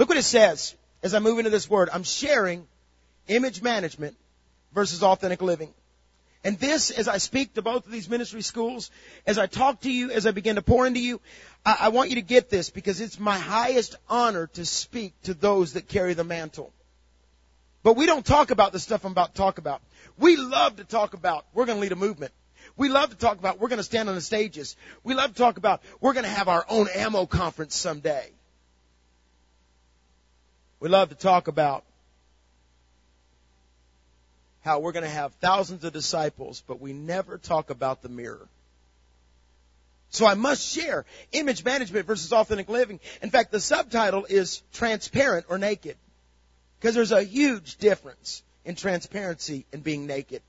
Look what it says as I move into this word. I'm sharing image management versus authentic living. And this, as I speak to both of these ministry schools, as I talk to you, as I begin to pour into you, I, I want you to get this because it's my highest honor to speak to those that carry the mantle. But we don't talk about the stuff I'm about to talk about. We love to talk about we're going to lead a movement. We love to talk about we're going to stand on the stages. We love to talk about we're going to have our own ammo conference someday. We love to talk about how we're going to have thousands of disciples, but we never talk about the mirror. So I must share image management versus authentic living. In fact, the subtitle is transparent or naked. Because there's a huge difference in transparency and being naked.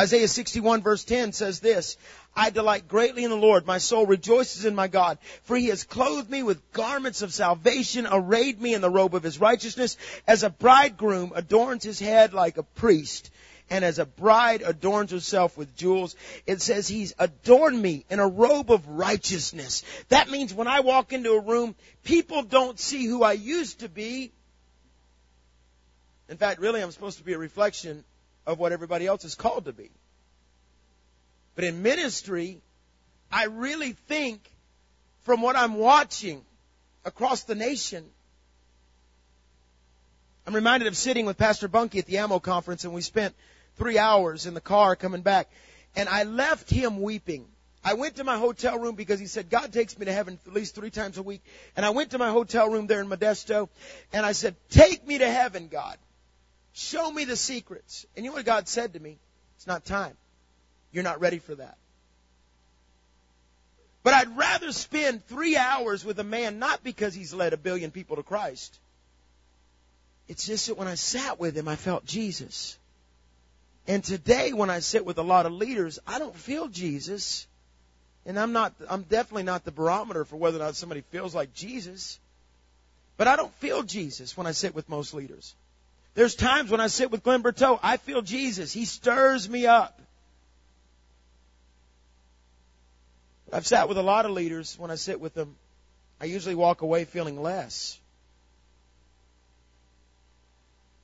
Isaiah 61 verse 10 says this, I delight greatly in the Lord. My soul rejoices in my God. For he has clothed me with garments of salvation, arrayed me in the robe of his righteousness. As a bridegroom adorns his head like a priest, and as a bride adorns herself with jewels, it says he's adorned me in a robe of righteousness. That means when I walk into a room, people don't see who I used to be. In fact, really, I'm supposed to be a reflection of what everybody else is called to be. But in ministry, I really think from what I'm watching across the nation, I'm reminded of sitting with Pastor Bunky at the ammo conference and we spent three hours in the car coming back and I left him weeping. I went to my hotel room because he said, God takes me to heaven at least three times a week. And I went to my hotel room there in Modesto and I said, take me to heaven, God. Show me the secrets. And you know what God said to me? It's not time. You're not ready for that. But I'd rather spend three hours with a man not because he's led a billion people to Christ. It's just that when I sat with him, I felt Jesus. And today, when I sit with a lot of leaders, I don't feel Jesus. And I'm not, I'm definitely not the barometer for whether or not somebody feels like Jesus. But I don't feel Jesus when I sit with most leaders. There's times when I sit with Glen Berteau, I feel Jesus. He stirs me up. I've sat with a lot of leaders. When I sit with them, I usually walk away feeling less.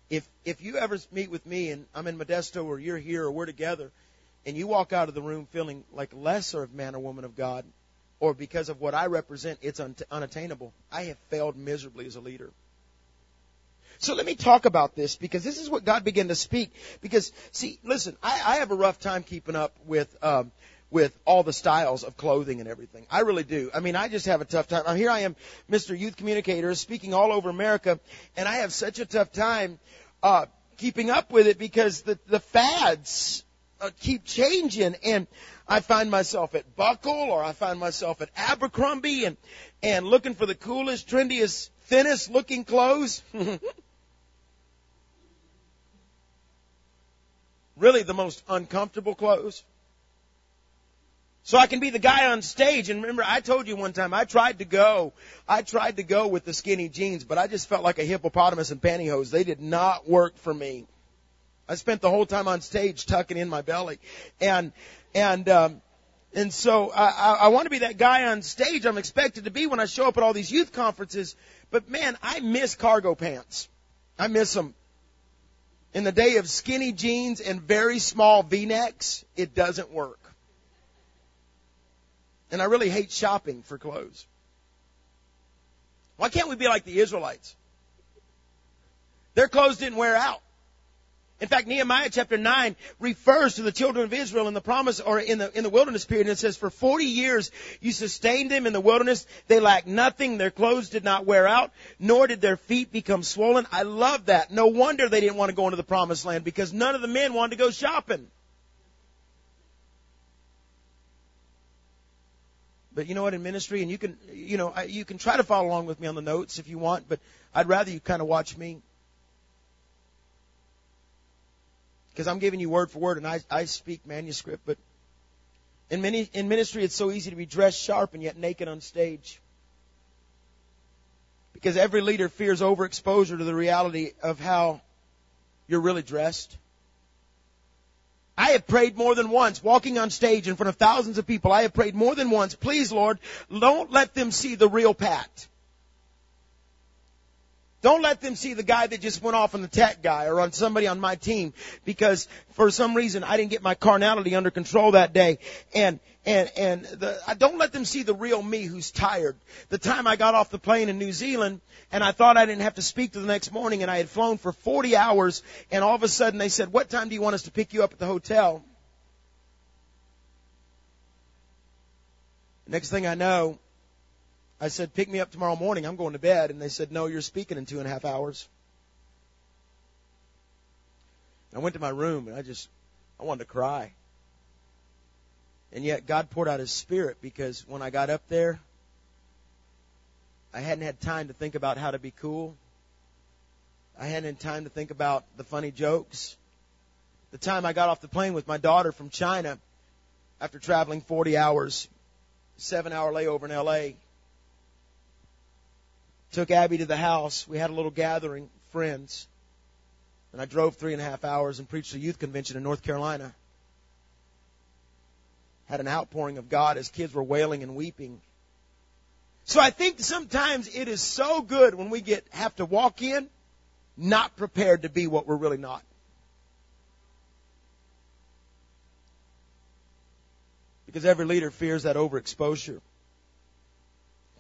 If if you ever meet with me and I'm in Modesto or you're here or we're together, and you walk out of the room feeling like lesser of man or woman of God, or because of what I represent, it's un- unattainable. I have failed miserably as a leader. So let me talk about this because this is what God began to speak. Because see, listen, I, I have a rough time keeping up with um, with all the styles of clothing and everything. I really do. I mean, I just have a tough time. I'm here. I am Mr. Youth Communicator, speaking all over America, and I have such a tough time uh, keeping up with it because the the fads uh, keep changing and. I find myself at Buckle or I find myself at Abercrombie and, and looking for the coolest, trendiest, thinnest looking clothes. really the most uncomfortable clothes. So I can be the guy on stage. And remember, I told you one time, I tried to go, I tried to go with the skinny jeans, but I just felt like a hippopotamus in pantyhose. They did not work for me. I spent the whole time on stage tucking in my belly. And, and, um, and so I, I, I want to be that guy on stage I'm expected to be when I show up at all these youth conferences. But man, I miss cargo pants. I miss them. In the day of skinny jeans and very small v-necks, it doesn't work. And I really hate shopping for clothes. Why can't we be like the Israelites? Their clothes didn't wear out. In fact, Nehemiah chapter 9 refers to the children of Israel in the promise or in the, in the wilderness period and it says, for 40 years you sustained them in the wilderness. They lacked nothing. Their clothes did not wear out, nor did their feet become swollen. I love that. No wonder they didn't want to go into the promised land because none of the men wanted to go shopping. But you know what, in ministry, and you can, you know, you can try to follow along with me on the notes if you want, but I'd rather you kind of watch me. Because I'm giving you word for word and I, I speak manuscript, but in many, in ministry it's so easy to be dressed sharp and yet naked on stage. Because every leader fears overexposure to the reality of how you're really dressed. I have prayed more than once, walking on stage in front of thousands of people. I have prayed more than once, please Lord, don't let them see the real Pat. Don't let them see the guy that just went off on the tech guy or on somebody on my team because for some reason I didn't get my carnality under control that day. And, and, and the, I don't let them see the real me who's tired. The time I got off the plane in New Zealand and I thought I didn't have to speak to the next morning and I had flown for 40 hours and all of a sudden they said, what time do you want us to pick you up at the hotel? Next thing I know, I said, pick me up tomorrow morning. I'm going to bed. And they said, no, you're speaking in two and a half hours. I went to my room and I just, I wanted to cry. And yet God poured out His Spirit because when I got up there, I hadn't had time to think about how to be cool. I hadn't had time to think about the funny jokes. The time I got off the plane with my daughter from China after traveling 40 hours, seven hour layover in LA, Took Abby to the house. We had a little gathering, friends. And I drove three and a half hours and preached a youth convention in North Carolina. Had an outpouring of God as kids were wailing and weeping. So I think sometimes it is so good when we get, have to walk in not prepared to be what we're really not. Because every leader fears that overexposure.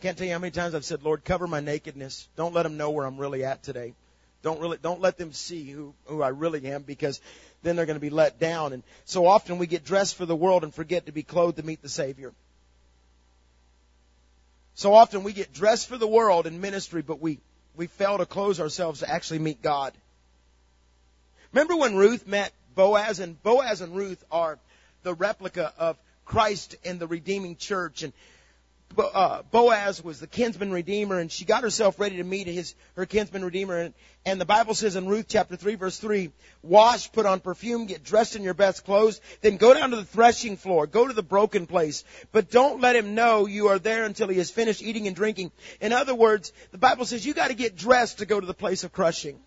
Can't tell you how many times I've said, Lord, cover my nakedness. Don't let them know where I'm really at today. Don't really, don't let them see who, who I really am because then they're going to be let down. And so often we get dressed for the world and forget to be clothed to meet the Savior. So often we get dressed for the world in ministry, but we, we fail to close ourselves to actually meet God. Remember when Ruth met Boaz and Boaz and Ruth are the replica of Christ in the redeeming church and uh, Boaz was the kinsman redeemer, and she got herself ready to meet his her kinsman redeemer. And, and the Bible says in Ruth chapter three, verse three, wash, put on perfume, get dressed in your best clothes, then go down to the threshing floor, go to the broken place, but don't let him know you are there until he has finished eating and drinking. In other words, the Bible says you got to get dressed to go to the place of crushing.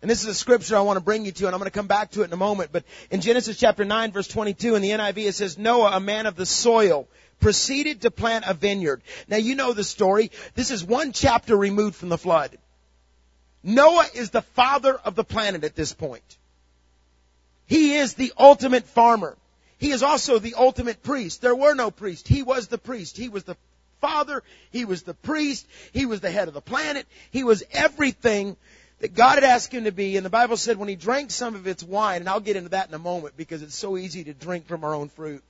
And this is a scripture I want to bring you to, and I'm going to come back to it in a moment. But in Genesis chapter 9 verse 22 in the NIV it says, Noah, a man of the soil, proceeded to plant a vineyard. Now you know the story. This is one chapter removed from the flood. Noah is the father of the planet at this point. He is the ultimate farmer. He is also the ultimate priest. There were no priests. He was the priest. He was the father. He was the priest. He was the head of the planet. He was everything that God had asked him to be, and the Bible said when he drank some of its wine, and I'll get into that in a moment because it's so easy to drink from our own fruit.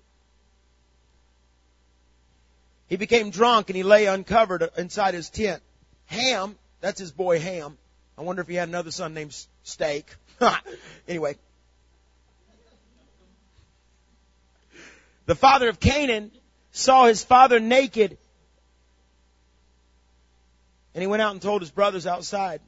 He became drunk and he lay uncovered inside his tent. Ham, that's his boy Ham. I wonder if he had another son named Steak. anyway. The father of Canaan saw his father naked and he went out and told his brothers outside.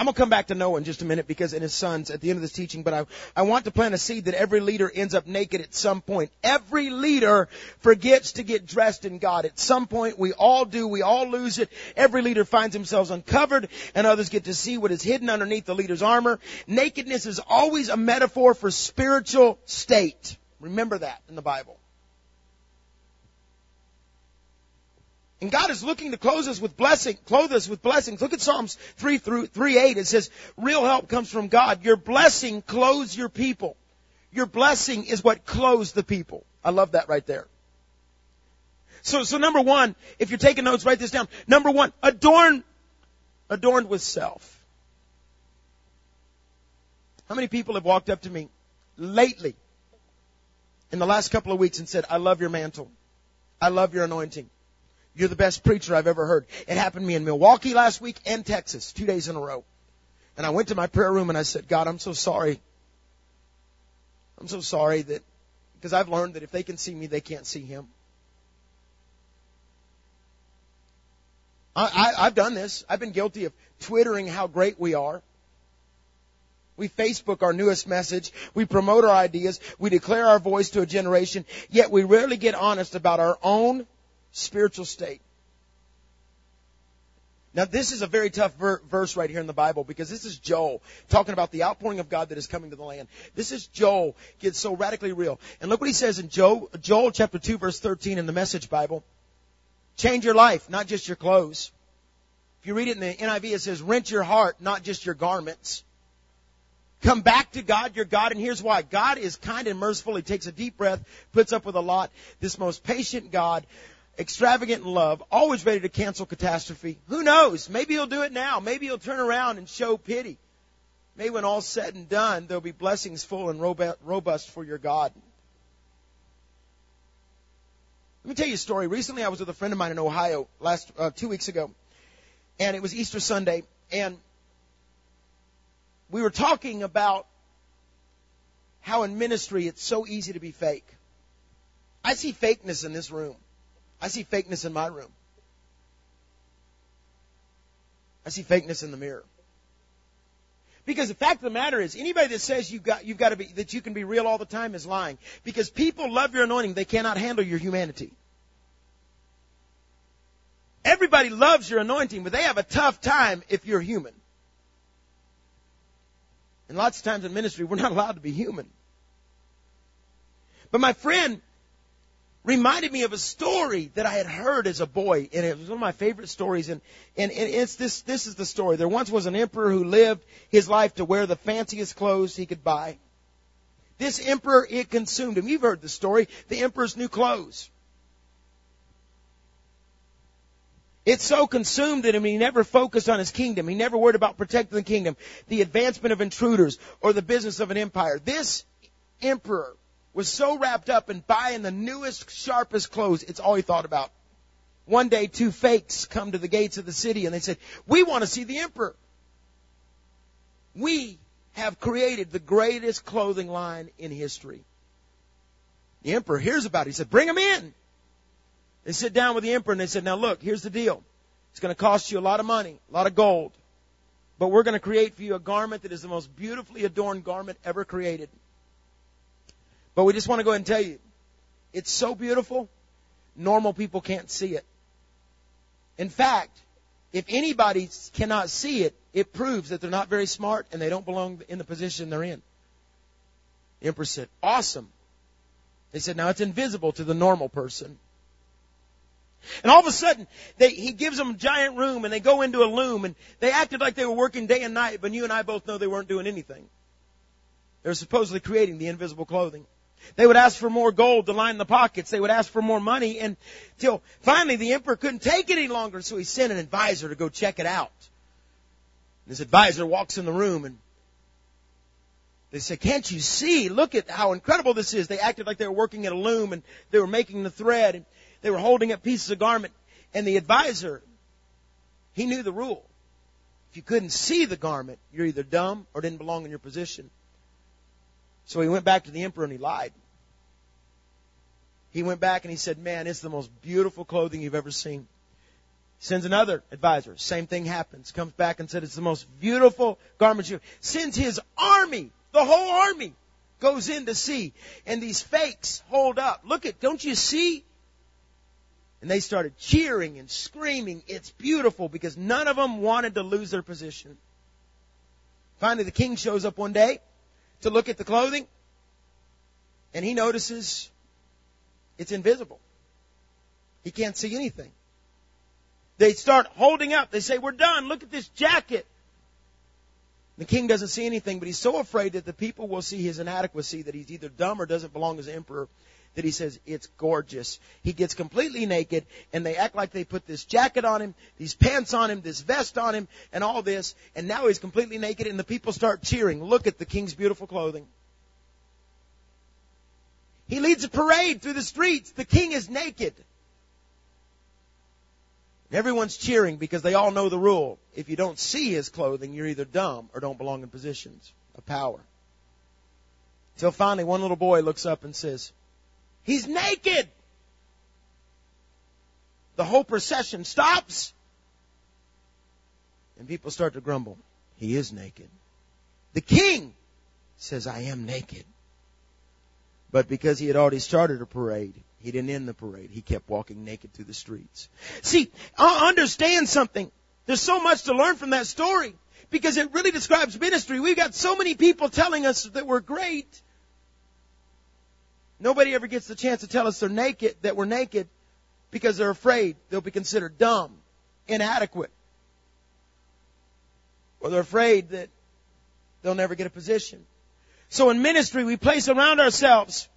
I'm going to come back to Noah in just a minute because in his sons at the end of this teaching, but I, I want to plant a seed that every leader ends up naked at some point. Every leader forgets to get dressed in God. At some point, we all do. We all lose it. Every leader finds themselves uncovered and others get to see what is hidden underneath the leader's armor. Nakedness is always a metaphor for spiritual state. Remember that in the Bible. And God is looking to close us with blessing, clothe us with blessings. Look at Psalms 3 through 3 8. It says, real help comes from God. Your blessing clothes your people. Your blessing is what clothes the people. I love that right there. So, so number one, if you're taking notes, write this down. Number one, adorn, adorned with self. How many people have walked up to me lately in the last couple of weeks and said, I love your mantle. I love your anointing. You're the best preacher I've ever heard. It happened to me in Milwaukee last week and Texas, two days in a row. And I went to my prayer room and I said, God, I'm so sorry. I'm so sorry that, because I've learned that if they can see me, they can't see him. I, I, I've done this. I've been guilty of twittering how great we are. We Facebook our newest message. We promote our ideas. We declare our voice to a generation. Yet we rarely get honest about our own spiritual state. Now this is a very tough ver- verse right here in the Bible because this is Joel talking about the outpouring of God that is coming to the land. This is Joel gets so radically real. And look what he says in Joel, Joel chapter 2 verse 13 in the message Bible. Change your life, not just your clothes. If you read it in the NIV, it says, rent your heart, not just your garments. Come back to God, your God, and here's why. God is kind and merciful. He takes a deep breath, puts up with a lot. This most patient God, extravagant in love, always ready to cancel catastrophe. Who knows? Maybe he'll do it now. Maybe he'll turn around and show pity. Maybe when all's said and done, there'll be blessings full and robust for your God. Let me tell you a story. Recently, I was with a friend of mine in Ohio last uh, two weeks ago, and it was Easter Sunday, and we were talking about how in ministry it's so easy to be fake. I see fakeness in this room. I see fakeness in my room. I see fakeness in the mirror. Because the fact of the matter is, anybody that says you've got, you've got to be, that you can be real all the time is lying. Because people love your anointing, they cannot handle your humanity. Everybody loves your anointing, but they have a tough time if you're human. And lots of times in ministry, we're not allowed to be human. But my friend reminded me of a story that I had heard as a boy, and it was one of my favorite stories. And, and, and it's this, this is the story. There once was an emperor who lived his life to wear the fanciest clothes he could buy. This emperor, it consumed him. You've heard the story. The emperor's new clothes. It so consumed him, he never focused on his kingdom. He never worried about protecting the kingdom, the advancement of intruders, or the business of an empire. This emperor was so wrapped up in buying the newest, sharpest clothes, it's all he thought about. One day, two fakes come to the gates of the city and they said, we want to see the emperor. We have created the greatest clothing line in history. The emperor hears about it. He said, bring him in. They sit down with the emperor and they said, now look, here's the deal. It's going to cost you a lot of money, a lot of gold. But we're going to create for you a garment that is the most beautifully adorned garment ever created. But we just want to go ahead and tell you, it's so beautiful, normal people can't see it. In fact, if anybody cannot see it, it proves that they're not very smart and they don't belong in the position they're in. The emperor said, awesome. They said, now it's invisible to the normal person. And all of a sudden, they, he gives them a giant room and they go into a loom and they acted like they were working day and night, but you and I both know they weren't doing anything. They were supposedly creating the invisible clothing. They would ask for more gold to line the pockets. They would ask for more money until finally the emperor couldn't take it any longer, so he sent an advisor to go check it out. This advisor walks in the room and they say, can't you see? Look at how incredible this is. They acted like they were working at a loom and they were making the thread. And they were holding up pieces of garment. And the advisor, he knew the rule. If you couldn't see the garment, you're either dumb or didn't belong in your position. So he went back to the emperor and he lied. He went back and he said, man, it's the most beautiful clothing you've ever seen. Sends another advisor. Same thing happens. Comes back and said, it's the most beautiful garment you Sends his army, the whole army, goes in to see. And these fakes hold up. Look at, don't you see? And they started cheering and screaming, it's beautiful, because none of them wanted to lose their position. Finally, the king shows up one day to look at the clothing, and he notices it's invisible. He can't see anything. They start holding up. They say, we're done. Look at this jacket. The king doesn't see anything, but he's so afraid that the people will see his inadequacy that he's either dumb or doesn't belong as emperor that he says it's gorgeous. He gets completely naked and they act like they put this jacket on him, these pants on him, this vest on him, and all this, and now he's completely naked and the people start cheering. Look at the king's beautiful clothing. He leads a parade through the streets. The king is naked. Everyone's cheering because they all know the rule. If you don't see his clothing, you're either dumb or don't belong in positions of power. Till finally one little boy looks up and says, He's naked. The whole procession stops. And people start to grumble. He is naked. The king says, I am naked. But because he had already started a parade, he didn't end the parade. He kept walking naked through the streets. See, I understand something. There's so much to learn from that story because it really describes ministry. We've got so many people telling us that we're great Nobody ever gets the chance to tell us they're naked, that we're naked. because they're afraid they'll be considered dumb, inadequate. Or they're afraid that they'll never get a position. So in ministry, we place around ourselves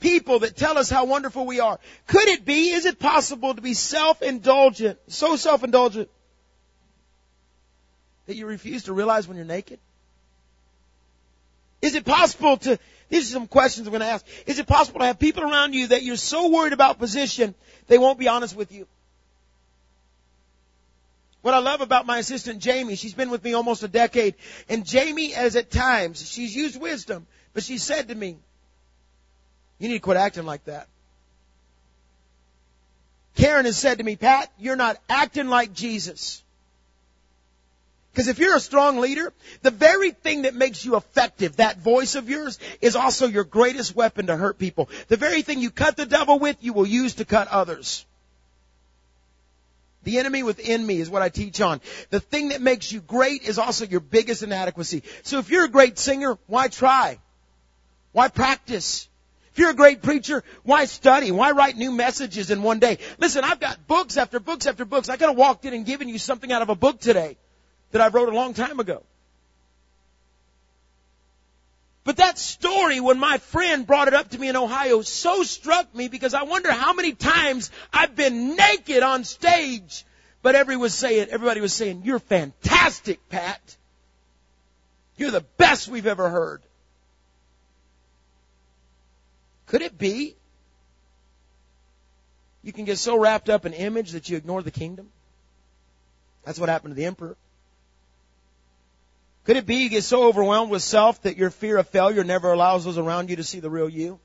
people that tell us how wonderful we are. Could it be, is it possible to be self-indulgent, so self-indulgent, that you refuse to realize when you're naked? Is it possible to, these are some questions I'm going to ask. Is it possible to have people around you that you're so worried about position, they won't be honest with you? What I love about my assistant Jamie, she's been with me almost a decade, and Jamie, as at times, she's used wisdom, but she said to me, you need to quit acting like that. Karen has said to me, Pat, you're not acting like Jesus. Because if you're a strong leader, the very thing that makes you effective, that voice of yours, is also your greatest weapon to hurt people. The very thing you cut the devil with, you will use to cut others. The enemy within me is what I teach on. The thing that makes you great is also your biggest inadequacy. So if you're a great singer, why try? Why practice? If you're a great preacher, why study? Why write new messages in one day? Listen, I've got books after books after books. I could have walked in and given you something out of a book today that I wrote a long time ago. But that story, when my friend brought it up to me in Ohio, so struck me because I wonder how many times I've been naked on stage. But everybody was saying, everybody was saying, you're fantastic, Pat. You're the best we've ever heard. Could it be you can get so wrapped up in image that you ignore the kingdom? That's what happened to the emperor. Could it be you get so overwhelmed with self that your fear of failure never allows those around you to see the real you?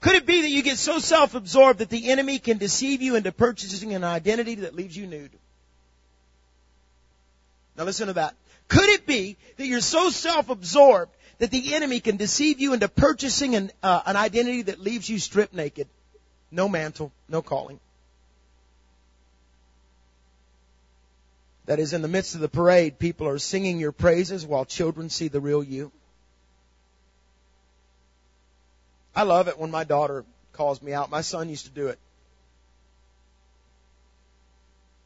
Could it be that you get so self-absorbed that the enemy can deceive you into purchasing an identity that leaves you nude? Now listen to that. Could it be that you're so self-absorbed that the enemy can deceive you into purchasing an, uh, an identity that leaves you stripped naked? No mantle, no calling. That is in the midst of the parade, people are singing your praises while children see the real you. I love it when my daughter calls me out. My son used to do it.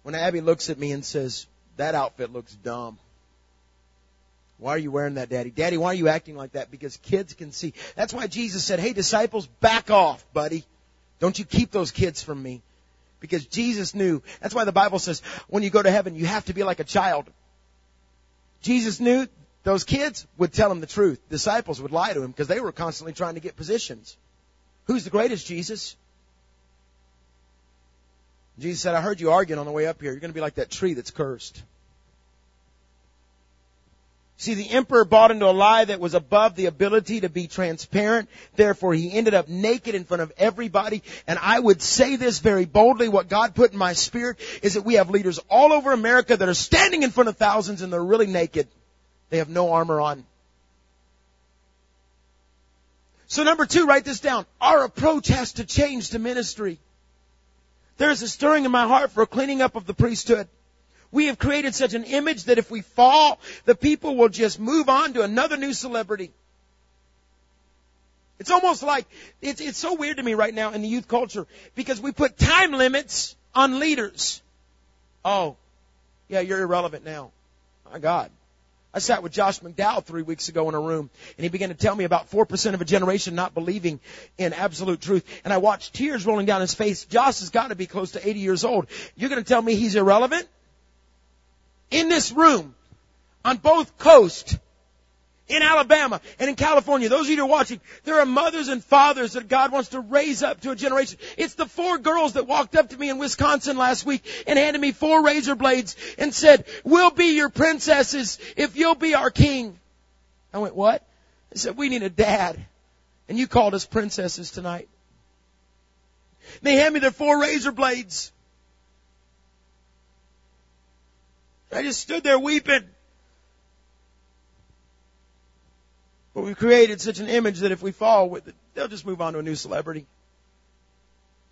When Abby looks at me and says, that outfit looks dumb. Why are you wearing that, daddy? Daddy, why are you acting like that? Because kids can see. That's why Jesus said, hey disciples, back off, buddy. Don't you keep those kids from me. Because Jesus knew. That's why the Bible says when you go to heaven, you have to be like a child. Jesus knew those kids would tell him the truth. Disciples would lie to him because they were constantly trying to get positions. Who's the greatest, Jesus? Jesus said, I heard you arguing on the way up here. You're going to be like that tree that's cursed. See, the emperor bought into a lie that was above the ability to be transparent. Therefore, he ended up naked in front of everybody. And I would say this very boldly. What God put in my spirit is that we have leaders all over America that are standing in front of thousands and they're really naked. They have no armor on. So number two, write this down. Our approach has to change to ministry. There's a stirring in my heart for a cleaning up of the priesthood. We have created such an image that if we fall, the people will just move on to another new celebrity. It's almost like, it's, it's so weird to me right now in the youth culture because we put time limits on leaders. Oh, yeah, you're irrelevant now. My God. I sat with Josh McDowell three weeks ago in a room and he began to tell me about 4% of a generation not believing in absolute truth. And I watched tears rolling down his face. Josh has got to be close to 80 years old. You're going to tell me he's irrelevant? In this room, on both coasts, in Alabama and in California, those of you who are watching, there are mothers and fathers that God wants to raise up to a generation. It's the four girls that walked up to me in Wisconsin last week and handed me four razor blades and said, we'll be your princesses if you'll be our king. I went, what? They said, we need a dad. And you called us princesses tonight. They handed me their four razor blades. I just stood there weeping. But we've created such an image that if we fall with it, they'll just move on to a new celebrity.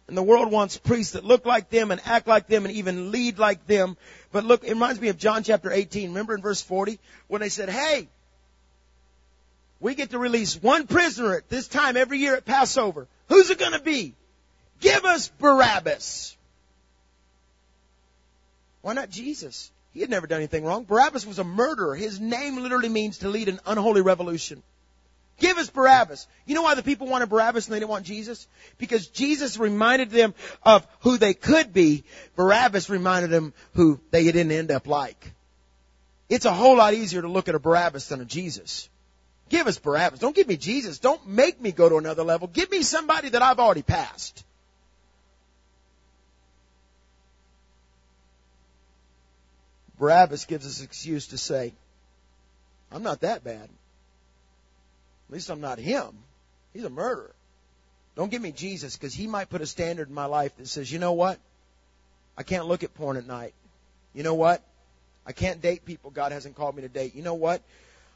And the world wants priests that look like them and act like them and even lead like them. But look, it reminds me of John chapter 18. Remember in verse 40 when they said, hey, we get to release one prisoner at this time every year at Passover. Who's it going to be? Give us Barabbas. Why not Jesus? He had never done anything wrong. Barabbas was a murderer. His name literally means to lead an unholy revolution. Give us Barabbas. You know why the people wanted Barabbas and they didn't want Jesus? Because Jesus reminded them of who they could be. Barabbas reminded them who they didn't end up like. It's a whole lot easier to look at a Barabbas than a Jesus. Give us Barabbas. Don't give me Jesus. Don't make me go to another level. Give me somebody that I've already passed. Barabbas gives us excuse to say, I'm not that bad. At least I'm not him. He's a murderer. Don't give me Jesus because he might put a standard in my life that says, you know what? I can't look at porn at night. You know what? I can't date people God hasn't called me to date. You know what?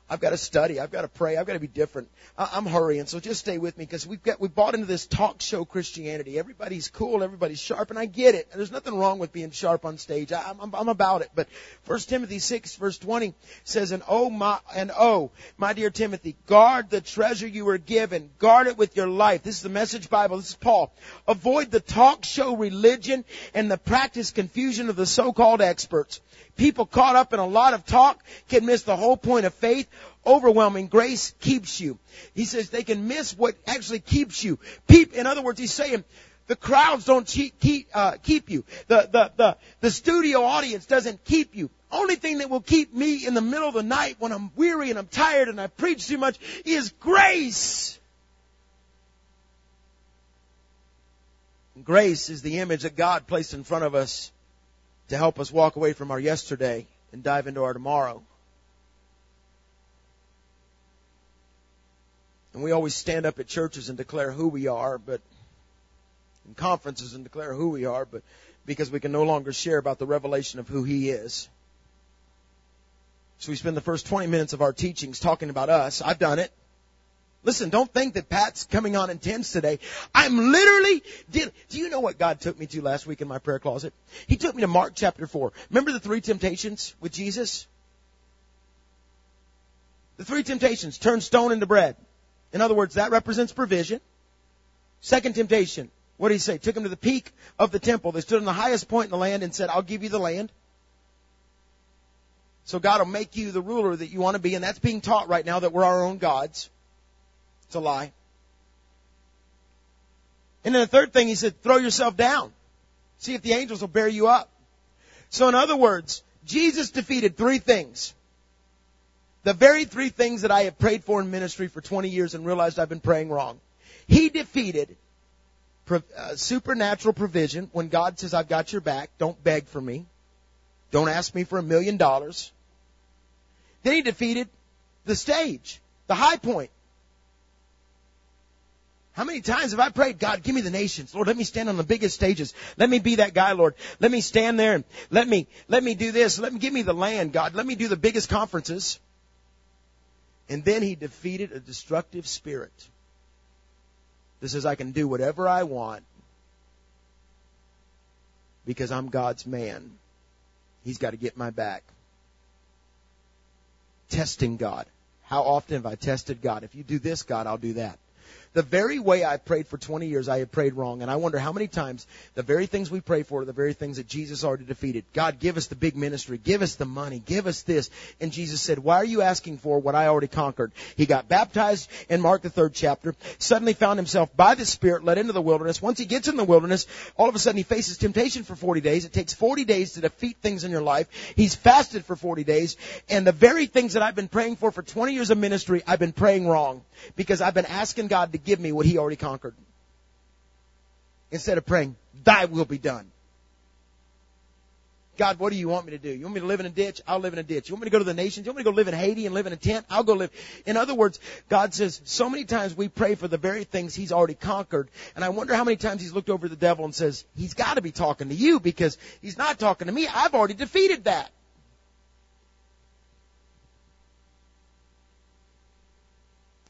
I've got to study. I've got to pray. I've got to be different. I'm hurrying, so just stay with me because we've got we bought into this talk show Christianity. Everybody's cool, everybody's sharp, and I get it. There's nothing wrong with being sharp on stage. I, I'm, I'm about it. But First Timothy six verse twenty says, "And oh my and oh my dear Timothy, guard the treasure you were given. Guard it with your life." This is the Message Bible. This is Paul. Avoid the talk show religion and the practice confusion of the so-called experts. People caught up in a lot of talk can miss the whole point of faith. Overwhelming grace keeps you. He says they can miss what actually keeps you. Peep, in other words, he's saying, the crowds don't keep, keep, uh, keep you. The, the, the, the studio audience doesn't keep you. Only thing that will keep me in the middle of the night when I'm weary and I'm tired and I preach too much is grace. Grace is the image that God placed in front of us to help us walk away from our yesterday and dive into our tomorrow. And we always stand up at churches and declare who we are, but in conferences and declare who we are, but because we can no longer share about the revelation of who He is. So we spend the first 20 minutes of our teachings talking about us. I've done it. Listen, don't think that Pat's coming on intense today. I'm literally, did, do you know what God took me to last week in my prayer closet? He took me to Mark chapter 4. Remember the three temptations with Jesus? The three temptations, turn stone into bread. In other words, that represents provision. Second temptation, what did he say? Took him to the peak of the temple. They stood on the highest point in the land and said, I'll give you the land. So God will make you the ruler that you want to be, and that's being taught right now that we're our own gods. It's a lie. And then the third thing, he said, throw yourself down. See if the angels will bear you up. So in other words, Jesus defeated three things. The very three things that I have prayed for in ministry for 20 years and realized I've been praying wrong. He defeated uh, supernatural provision when God says, I've got your back. Don't beg for me. Don't ask me for a million dollars. Then he defeated the stage, the high point. How many times have I prayed, God, give me the nations. Lord, let me stand on the biggest stages. Let me be that guy, Lord. Let me stand there and let me, let me do this. Let me give me the land, God. Let me do the biggest conferences. And then he defeated a destructive spirit that says, I can do whatever I want because I'm God's man. He's got to get my back. Testing God. How often have I tested God? If you do this, God, I'll do that. The very way I prayed for 20 years, I had prayed wrong. And I wonder how many times the very things we pray for are the very things that Jesus already defeated. God, give us the big ministry. Give us the money. Give us this. And Jesus said, why are you asking for what I already conquered? He got baptized in Mark the third chapter, suddenly found himself by the Spirit led into the wilderness. Once he gets in the wilderness, all of a sudden he faces temptation for 40 days. It takes 40 days to defeat things in your life. He's fasted for 40 days. And the very things that I've been praying for for 20 years of ministry, I've been praying wrong because I've been asking God to give me what He already conquered. Instead of praying, Thy will be done. God, what do you want me to do? You want me to live in a ditch? I'll live in a ditch. You want me to go to the nations? You want me to go live in Haiti and live in a tent? I'll go live. In other words, God says, so many times we pray for the very things He's already conquered. And I wonder how many times He's looked over the devil and says, He's got to be talking to you because He's not talking to me. I've already defeated that.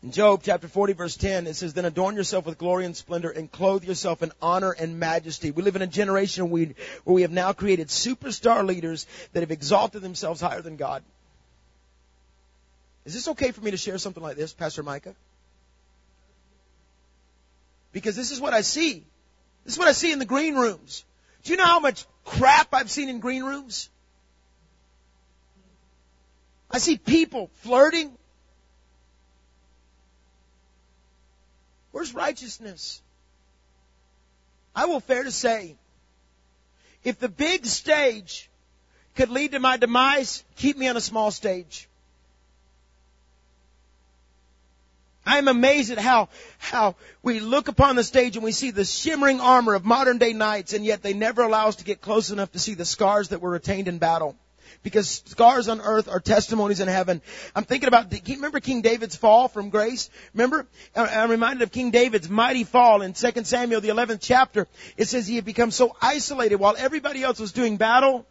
In Job chapter 40 verse 10, it says, Then adorn yourself with glory and splendor and clothe yourself in honor and majesty. We live in a generation where we have now created superstar leaders that have exalted themselves higher than God. Is this okay for me to share something like this, Pastor Micah? Because this is what I see. This is what I see in the green rooms. Do you know how much crap I've seen in green rooms? I see people flirting. Where's righteousness? I will fair to say, if the big stage could lead to my demise, keep me on a small stage. I'm amazed at how, how we look upon the stage and we see the shimmering armor of modern day knights and yet they never allow us to get close enough to see the scars that were retained in battle. Because scars on earth are testimonies in heaven. I'm thinking about, remember King David's fall from grace? Remember? I'm reminded of King David's mighty fall in 2 Samuel, the 11th chapter. It says he had become so isolated while everybody else was doing battle.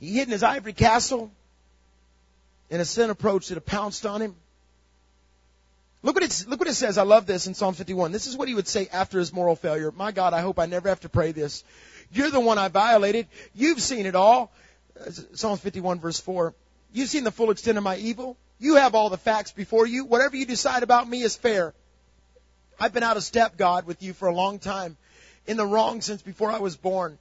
He hid in his ivory castle and a sin approached it, pounced on him. Look what, it, look what it says. I love this in Psalm 51. This is what he would say after his moral failure. My God, I hope I never have to pray this. You're the one I violated. You've seen it all. Uh, Psalm 51 verse 4. You've seen the full extent of my evil. You have all the facts before you. Whatever you decide about me is fair. I've been out of step, God, with you for a long time. In the wrong since before I was born.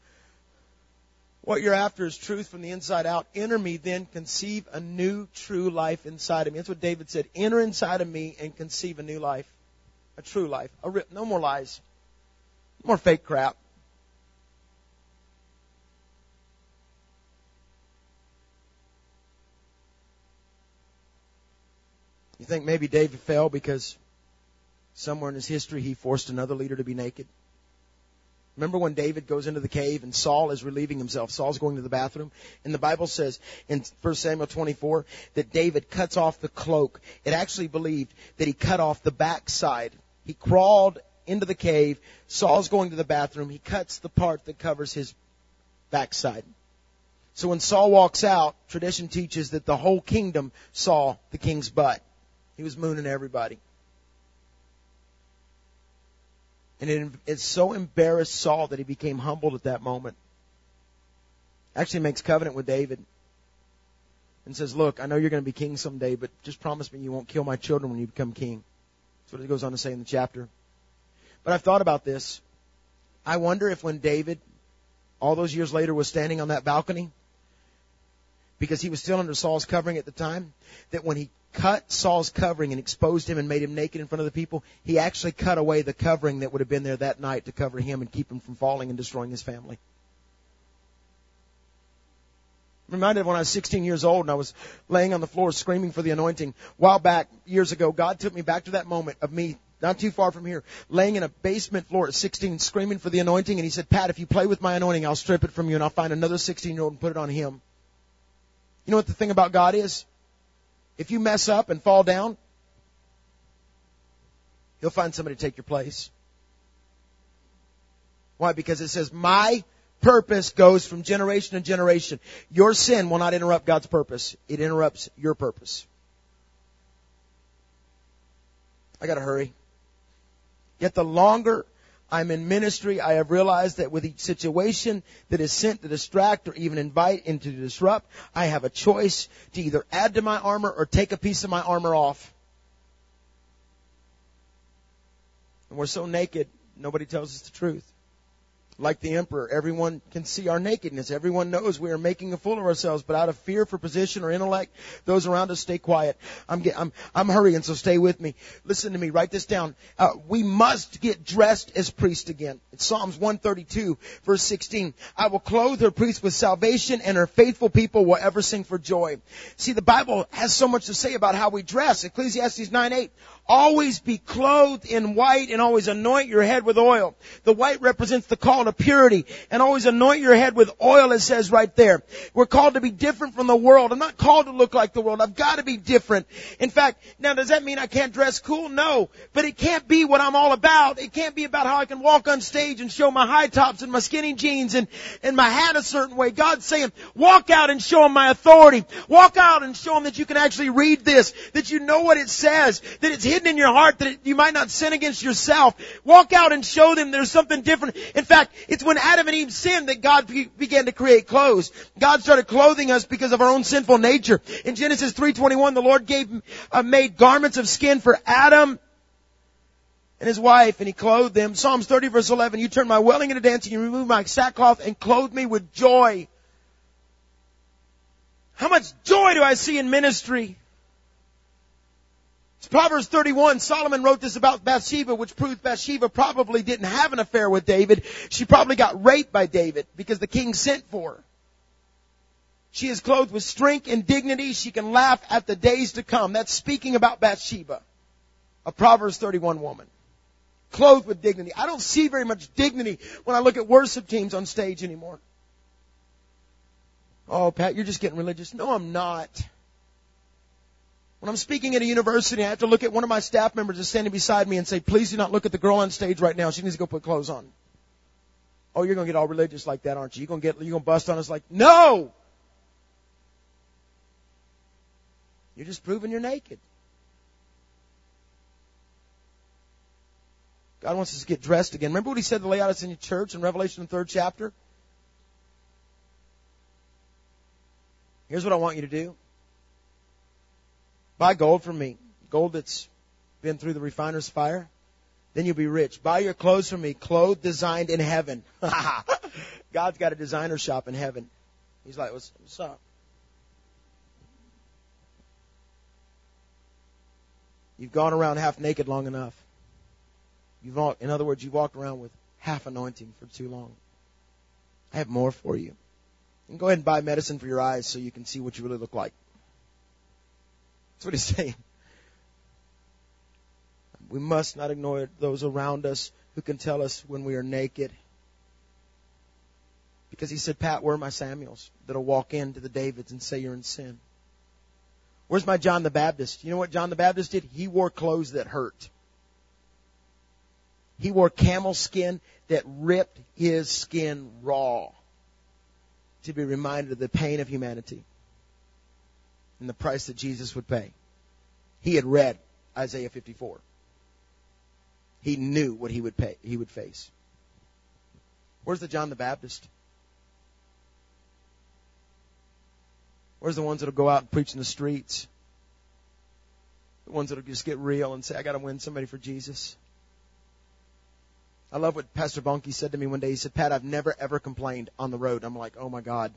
What you're after is truth from the inside out. Enter me, then conceive a new true life inside of me. That's what David said. Enter inside of me and conceive a new life. A true life. A rip, no more lies. No more fake crap. You think maybe David fell because somewhere in his history he forced another leader to be naked? Remember when David goes into the cave and Saul is relieving himself. Saul's going to the bathroom. And the Bible says in 1 Samuel 24 that David cuts off the cloak. It actually believed that he cut off the backside. He crawled into the cave. Saul's going to the bathroom. He cuts the part that covers his backside. So when Saul walks out, tradition teaches that the whole kingdom saw the king's butt. He was mooning everybody. And it, it so embarrassed Saul that he became humbled at that moment. Actually makes covenant with David and says, look, I know you're going to be king someday, but just promise me you won't kill my children when you become king. That's what it goes on to say in the chapter. But I've thought about this. I wonder if when David, all those years later, was standing on that balcony, because he was still under Saul's covering at the time, that when he cut Saul's covering and exposed him and made him naked in front of the people, he actually cut away the covering that would have been there that night to cover him and keep him from falling and destroying his family. I'm reminded when I was 16 years old and I was laying on the floor screaming for the anointing. A while back, years ago, God took me back to that moment of me not too far from here, laying in a basement floor at 16, screaming for the anointing. And he said, Pat, if you play with my anointing, I'll strip it from you and I'll find another 16 year old and put it on him. You know what the thing about God is? If you mess up and fall down, He'll find somebody to take your place. Why? Because it says, my purpose goes from generation to generation. Your sin will not interrupt God's purpose. It interrupts your purpose. I gotta hurry. Yet the longer I'm in ministry, I have realized that with each situation that is sent to distract or even invite into to disrupt, I have a choice to either add to my armor or take a piece of my armor off. And we're so naked, nobody tells us the truth like the emperor. Everyone can see our nakedness. Everyone knows we are making a fool of ourselves, but out of fear for position or intellect, those around us stay quiet. I'm, get, I'm, I'm hurrying, so stay with me. Listen to me. Write this down. Uh, we must get dressed as priests again. It's Psalms 132, verse 16. I will clothe her priests with salvation, and her faithful people will ever sing for joy. See, the Bible has so much to say about how we dress. Ecclesiastes 9, 8. Always be clothed in white and always anoint your head with oil. The white represents the call to purity and always anoint your head with oil it says right there. We're called to be different from the world. I'm not called to look like the world. I've got to be different. In fact, now does that mean I can't dress cool? No. But it can't be what I'm all about. It can't be about how I can walk on stage and show my high tops and my skinny jeans and, and my hat a certain way. God's saying, walk out and show them my authority. Walk out and show them that you can actually read this, that you know what it says, that it's hidden in your heart that you might not sin against yourself. Walk out and show them there's something different. In fact, it's when Adam and Eve sinned that God began to create clothes. God started clothing us because of our own sinful nature. In Genesis 3:21, the Lord gave uh, made garments of skin for Adam and his wife, and he clothed them. Psalms 30 verse 11, you turned my welling into dancing, you removed my sackcloth and clothed me with joy. How much joy do I see in ministry? Proverbs 31, Solomon wrote this about Bathsheba, which proves Bathsheba probably didn't have an affair with David. She probably got raped by David because the king sent for her. She is clothed with strength and dignity. She can laugh at the days to come. That's speaking about Bathsheba, a Proverbs 31 woman. Clothed with dignity. I don't see very much dignity when I look at worship teams on stage anymore. Oh, Pat, you're just getting religious. No, I'm not. When I'm speaking at a university, I have to look at one of my staff members that's standing beside me and say, please do not look at the girl on stage right now. She needs to go put clothes on. Oh, you're going to get all religious like that, aren't you? You're going to get, you're going to bust on us like, no! You're just proving you're naked. God wants us to get dressed again. Remember what he said to the church in Revelation the third chapter? Here's what I want you to do. Buy gold from me. Gold that's been through the refiner's fire. Then you'll be rich. Buy your clothes from me. Clothes designed in heaven. God's got a designer shop in heaven. He's like, what's, what's up? You've gone around half naked long enough. You've walked, in other words, you've walked around with half anointing for too long. I have more for you. And go ahead and buy medicine for your eyes so you can see what you really look like. That's what he's saying. We must not ignore those around us who can tell us when we are naked. Because he said, Pat, where are my Samuels that'll walk into the Davids and say you're in sin? Where's my John the Baptist? You know what John the Baptist did? He wore clothes that hurt. He wore camel skin that ripped his skin raw to be reminded of the pain of humanity and the price that Jesus would pay. He had read Isaiah 54. He knew what he would pay, he would face. Where's the John the Baptist? Where's the ones that'll go out and preach in the streets? The ones that'll just get real and say, I gotta win somebody for Jesus. I love what Pastor Bonnke said to me one day. He said, Pat, I've never ever complained on the road. I'm like, oh my God.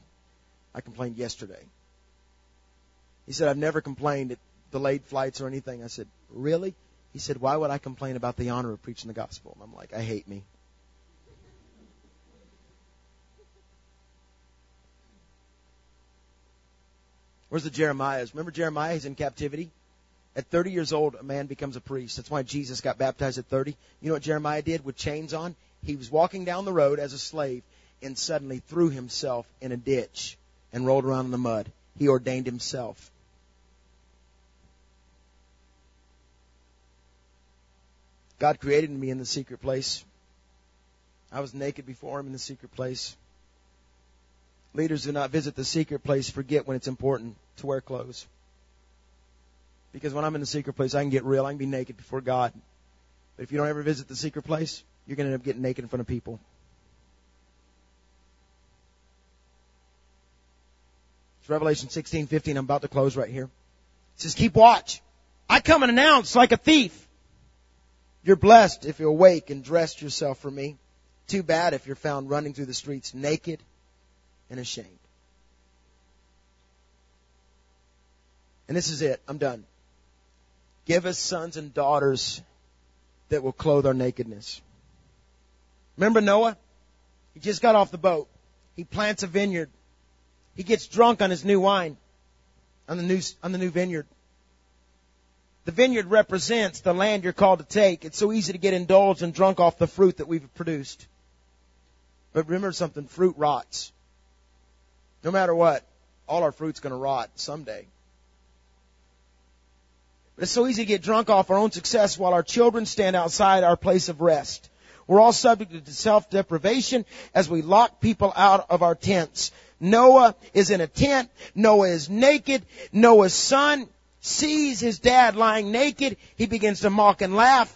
I complained yesterday. He said, I've never complained at delayed flights or anything. I said, really? He said, why would I complain about the honor of preaching the gospel? And I'm like, I hate me. Where's the Jeremiahs? Remember Jeremiah? He's in captivity. At 30 years old, a man becomes a priest. That's why Jesus got baptized at 30. You know what Jeremiah did with chains on? He was walking down the road as a slave and suddenly threw himself in a ditch and rolled around in the mud. He ordained himself. God created me in the secret place. I was naked before him in the secret place. Leaders do not visit the secret place forget when it's important to wear clothes. Because when I'm in the secret place, I can get real. I can be naked before God. But if you don't ever visit the secret place, you're going to end up getting naked in front of people. It's Revelation 16, 15. I'm about to close right here. It says, keep watch. I come and announce like a thief. You're blessed if you awake and dressed yourself for me. Too bad if you're found running through the streets naked and ashamed. And this is it. I'm done. Give us sons and daughters that will clothe our nakedness. Remember Noah? He just got off the boat. He plants a vineyard. He gets drunk on his new wine, on the new, on the new vineyard. The vineyard represents the land you're called to take. It's so easy to get indulged and drunk off the fruit that we've produced. But remember something, fruit rots. No matter what, all our fruit's gonna rot someday. But it's so easy to get drunk off our own success while our children stand outside our place of rest. We're all subject to self-deprivation as we lock people out of our tents. Noah is in a tent. Noah is naked. Noah's son sees his dad lying naked, he begins to mock and laugh.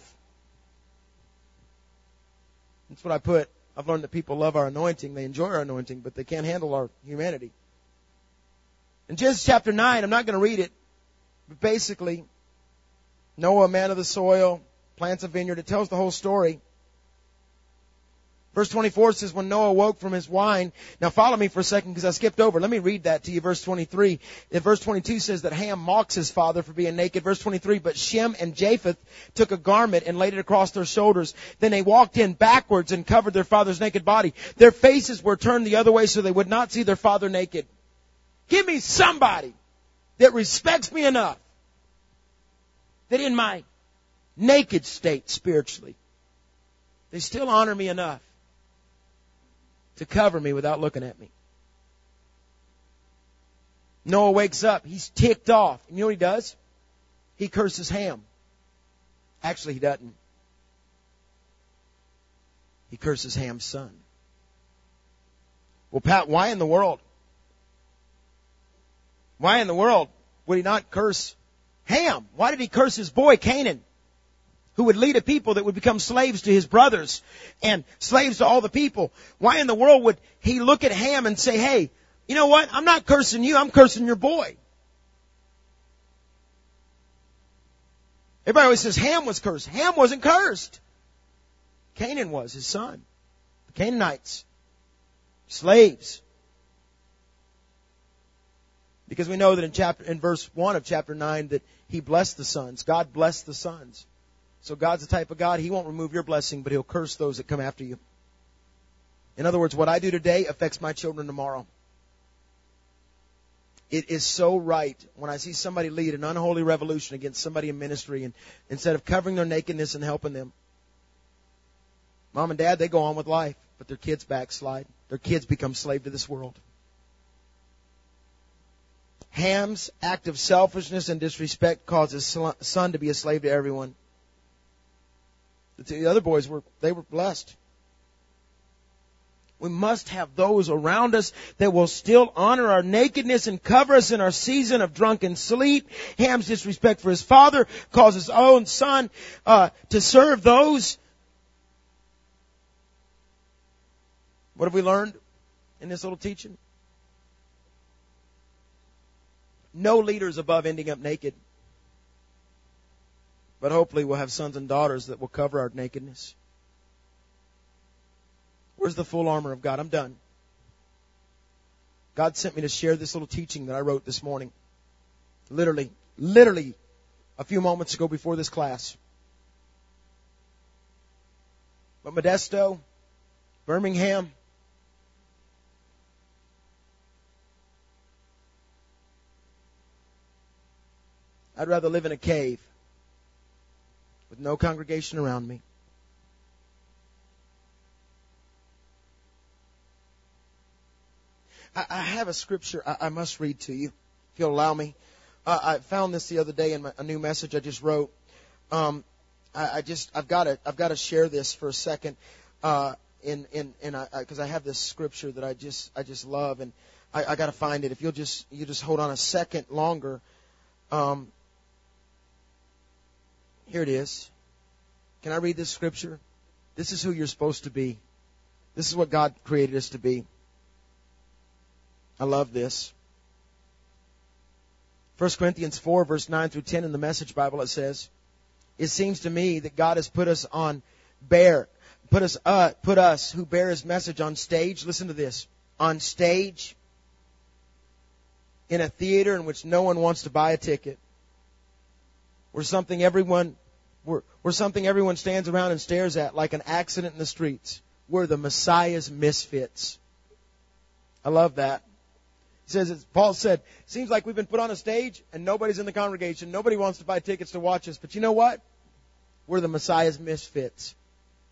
That's what I put. I've learned that people love our anointing, they enjoy our anointing, but they can't handle our humanity. In Genesis chapter 9, I'm not going to read it, but basically, Noah, man of the soil, plants a vineyard. It tells the whole story. Verse 24 says, when Noah woke from his wine, now follow me for a second because I skipped over. Let me read that to you. Verse 23. verse 22 says that Ham mocks his father for being naked. Verse 23, but Shem and Japheth took a garment and laid it across their shoulders. Then they walked in backwards and covered their father's naked body. Their faces were turned the other way so they would not see their father naked. Give me somebody that respects me enough that in my naked state spiritually, they still honor me enough to cover me without looking at me. Noah wakes up. He's ticked off. You know what he does? He curses Ham. Actually, he doesn't. He curses Ham's son. Well, Pat, why in the world? Why in the world would he not curse Ham? Why did he curse his boy Canaan? Who would lead a people that would become slaves to his brothers and slaves to all the people. Why in the world would he look at Ham and say, hey, you know what? I'm not cursing you, I'm cursing your boy. Everybody always says Ham was cursed. Ham wasn't cursed. Canaan was, his son. The Canaanites. Slaves. Because we know that in chapter, in verse 1 of chapter 9 that he blessed the sons. God blessed the sons. So God's the type of God, He won't remove your blessing, but He'll curse those that come after you. In other words, what I do today affects my children tomorrow. It is so right when I see somebody lead an unholy revolution against somebody in ministry and instead of covering their nakedness and helping them. Mom and dad, they go on with life, but their kids backslide. Their kids become slave to this world. Ham's act of selfishness and disrespect causes son to be a slave to everyone. The other boys were, they were blessed. We must have those around us that will still honor our nakedness and cover us in our season of drunken sleep. Ham's disrespect for his father caused his own son uh, to serve those. What have we learned in this little teaching? No leader is above ending up naked. But hopefully we'll have sons and daughters that will cover our nakedness. Where's the full armor of God? I'm done. God sent me to share this little teaching that I wrote this morning. Literally, literally a few moments ago before this class. But Modesto, Birmingham, I'd rather live in a cave with no congregation around me. I, have a scripture I, must read to you, if you'll allow me. Uh, I found this the other day in a new message I just wrote. Um, I, I just I've got to I've got to share this for a second. Uh, in in in because I, I have this scripture that I just I just love and I, I got to find it. If you'll just you just hold on a second longer. Um, here it is. Can I read this scripture? This is who you're supposed to be. This is what God created us to be. I love this. 1 Corinthians 4 verse 9 through 10 in the message Bible it says, it seems to me that God has put us on bear, put us, uh, put us who bear his message on stage. Listen to this. On stage in a theater in which no one wants to buy a ticket. Where something everyone we're, we're something everyone stands around and stares at like an accident in the streets. We're the Messiah's misfits. I love that. He says, Paul said, seems like we've been put on a stage and nobody's in the congregation. Nobody wants to buy tickets to watch us. But you know what? We're the Messiah's misfits.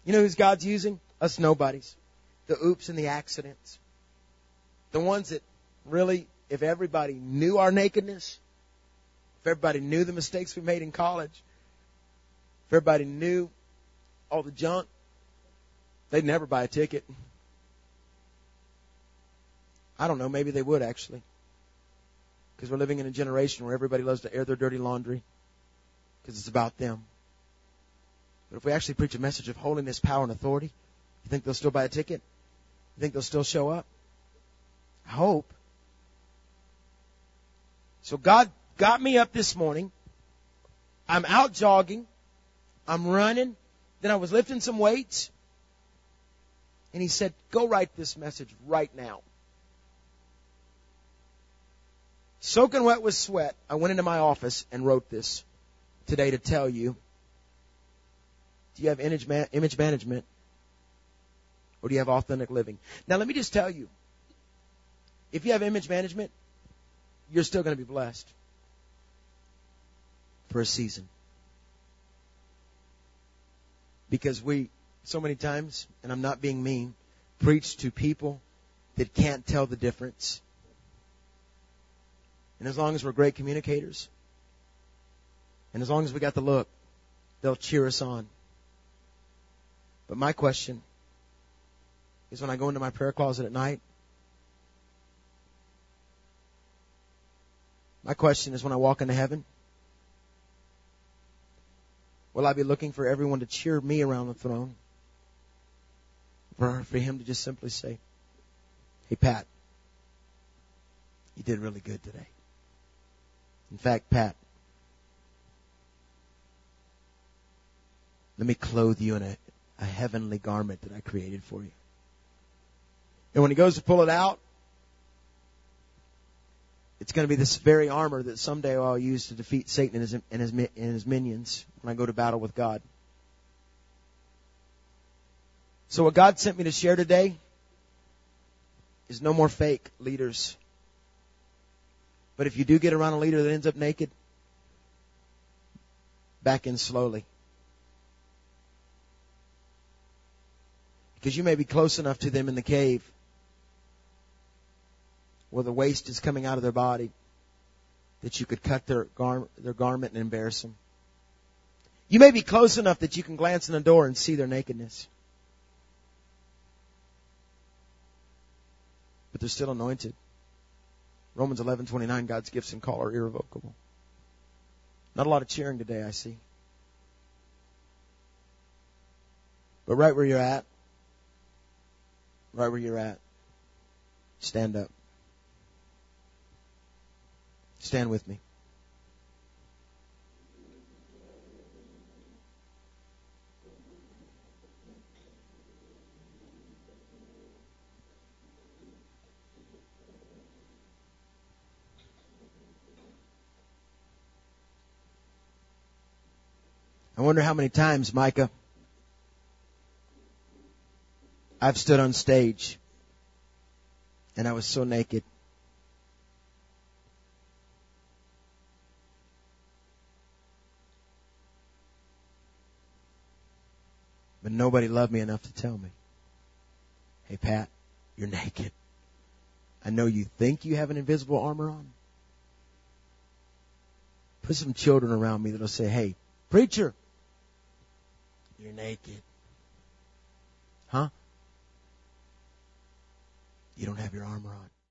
You know who's God's using? Us nobodies. The oops and the accidents. The ones that really, if everybody knew our nakedness, if everybody knew the mistakes we made in college, if everybody knew all the junk, they'd never buy a ticket. I don't know, maybe they would actually. Because we're living in a generation where everybody loves to air their dirty laundry because it's about them. But if we actually preach a message of holiness, power, and authority, you think they'll still buy a ticket? You think they'll still show up? I hope. So God got me up this morning. I'm out jogging I'm running. Then I was lifting some weights. And he said, go write this message right now. Soaking wet with sweat, I went into my office and wrote this today to tell you. Do you have image, man- image management? Or do you have authentic living? Now let me just tell you. If you have image management, you're still going to be blessed for a season. Because we, so many times, and I'm not being mean, preach to people that can't tell the difference. And as long as we're great communicators, and as long as we got the look, they'll cheer us on. But my question is when I go into my prayer closet at night, my question is when I walk into heaven, will I be looking for everyone to cheer me around the throne? For, for him to just simply say, Hey Pat, you did really good today. In fact, Pat, let me clothe you in a, a heavenly garment that I created for you. And when he goes to pull it out, it's going to be this very armor that someday I'll use to defeat Satan and his, and his, and his minions when I go to battle with God. So what God sent me to share today is no more fake leaders. But if you do get around a leader that ends up naked, back in slowly. Because you may be close enough to them in the cave where the waste is coming out of their body that you could cut their, gar- their garment and embarrass them. You may be close enough that you can glance in the door and see their nakedness. But they're still anointed. Romans 11:29 God's gifts and call are irrevocable. Not a lot of cheering today, I see. But right where you're at, right where you're at, stand up. Stand with me. I wonder how many times, Micah, I've stood on stage and I was so naked. But nobody loved me enough to tell me, hey Pat, you're naked. I know you think you have an invisible armor on. Put some children around me that'll say, hey, preacher, you're naked. Huh? You don't have your armor on.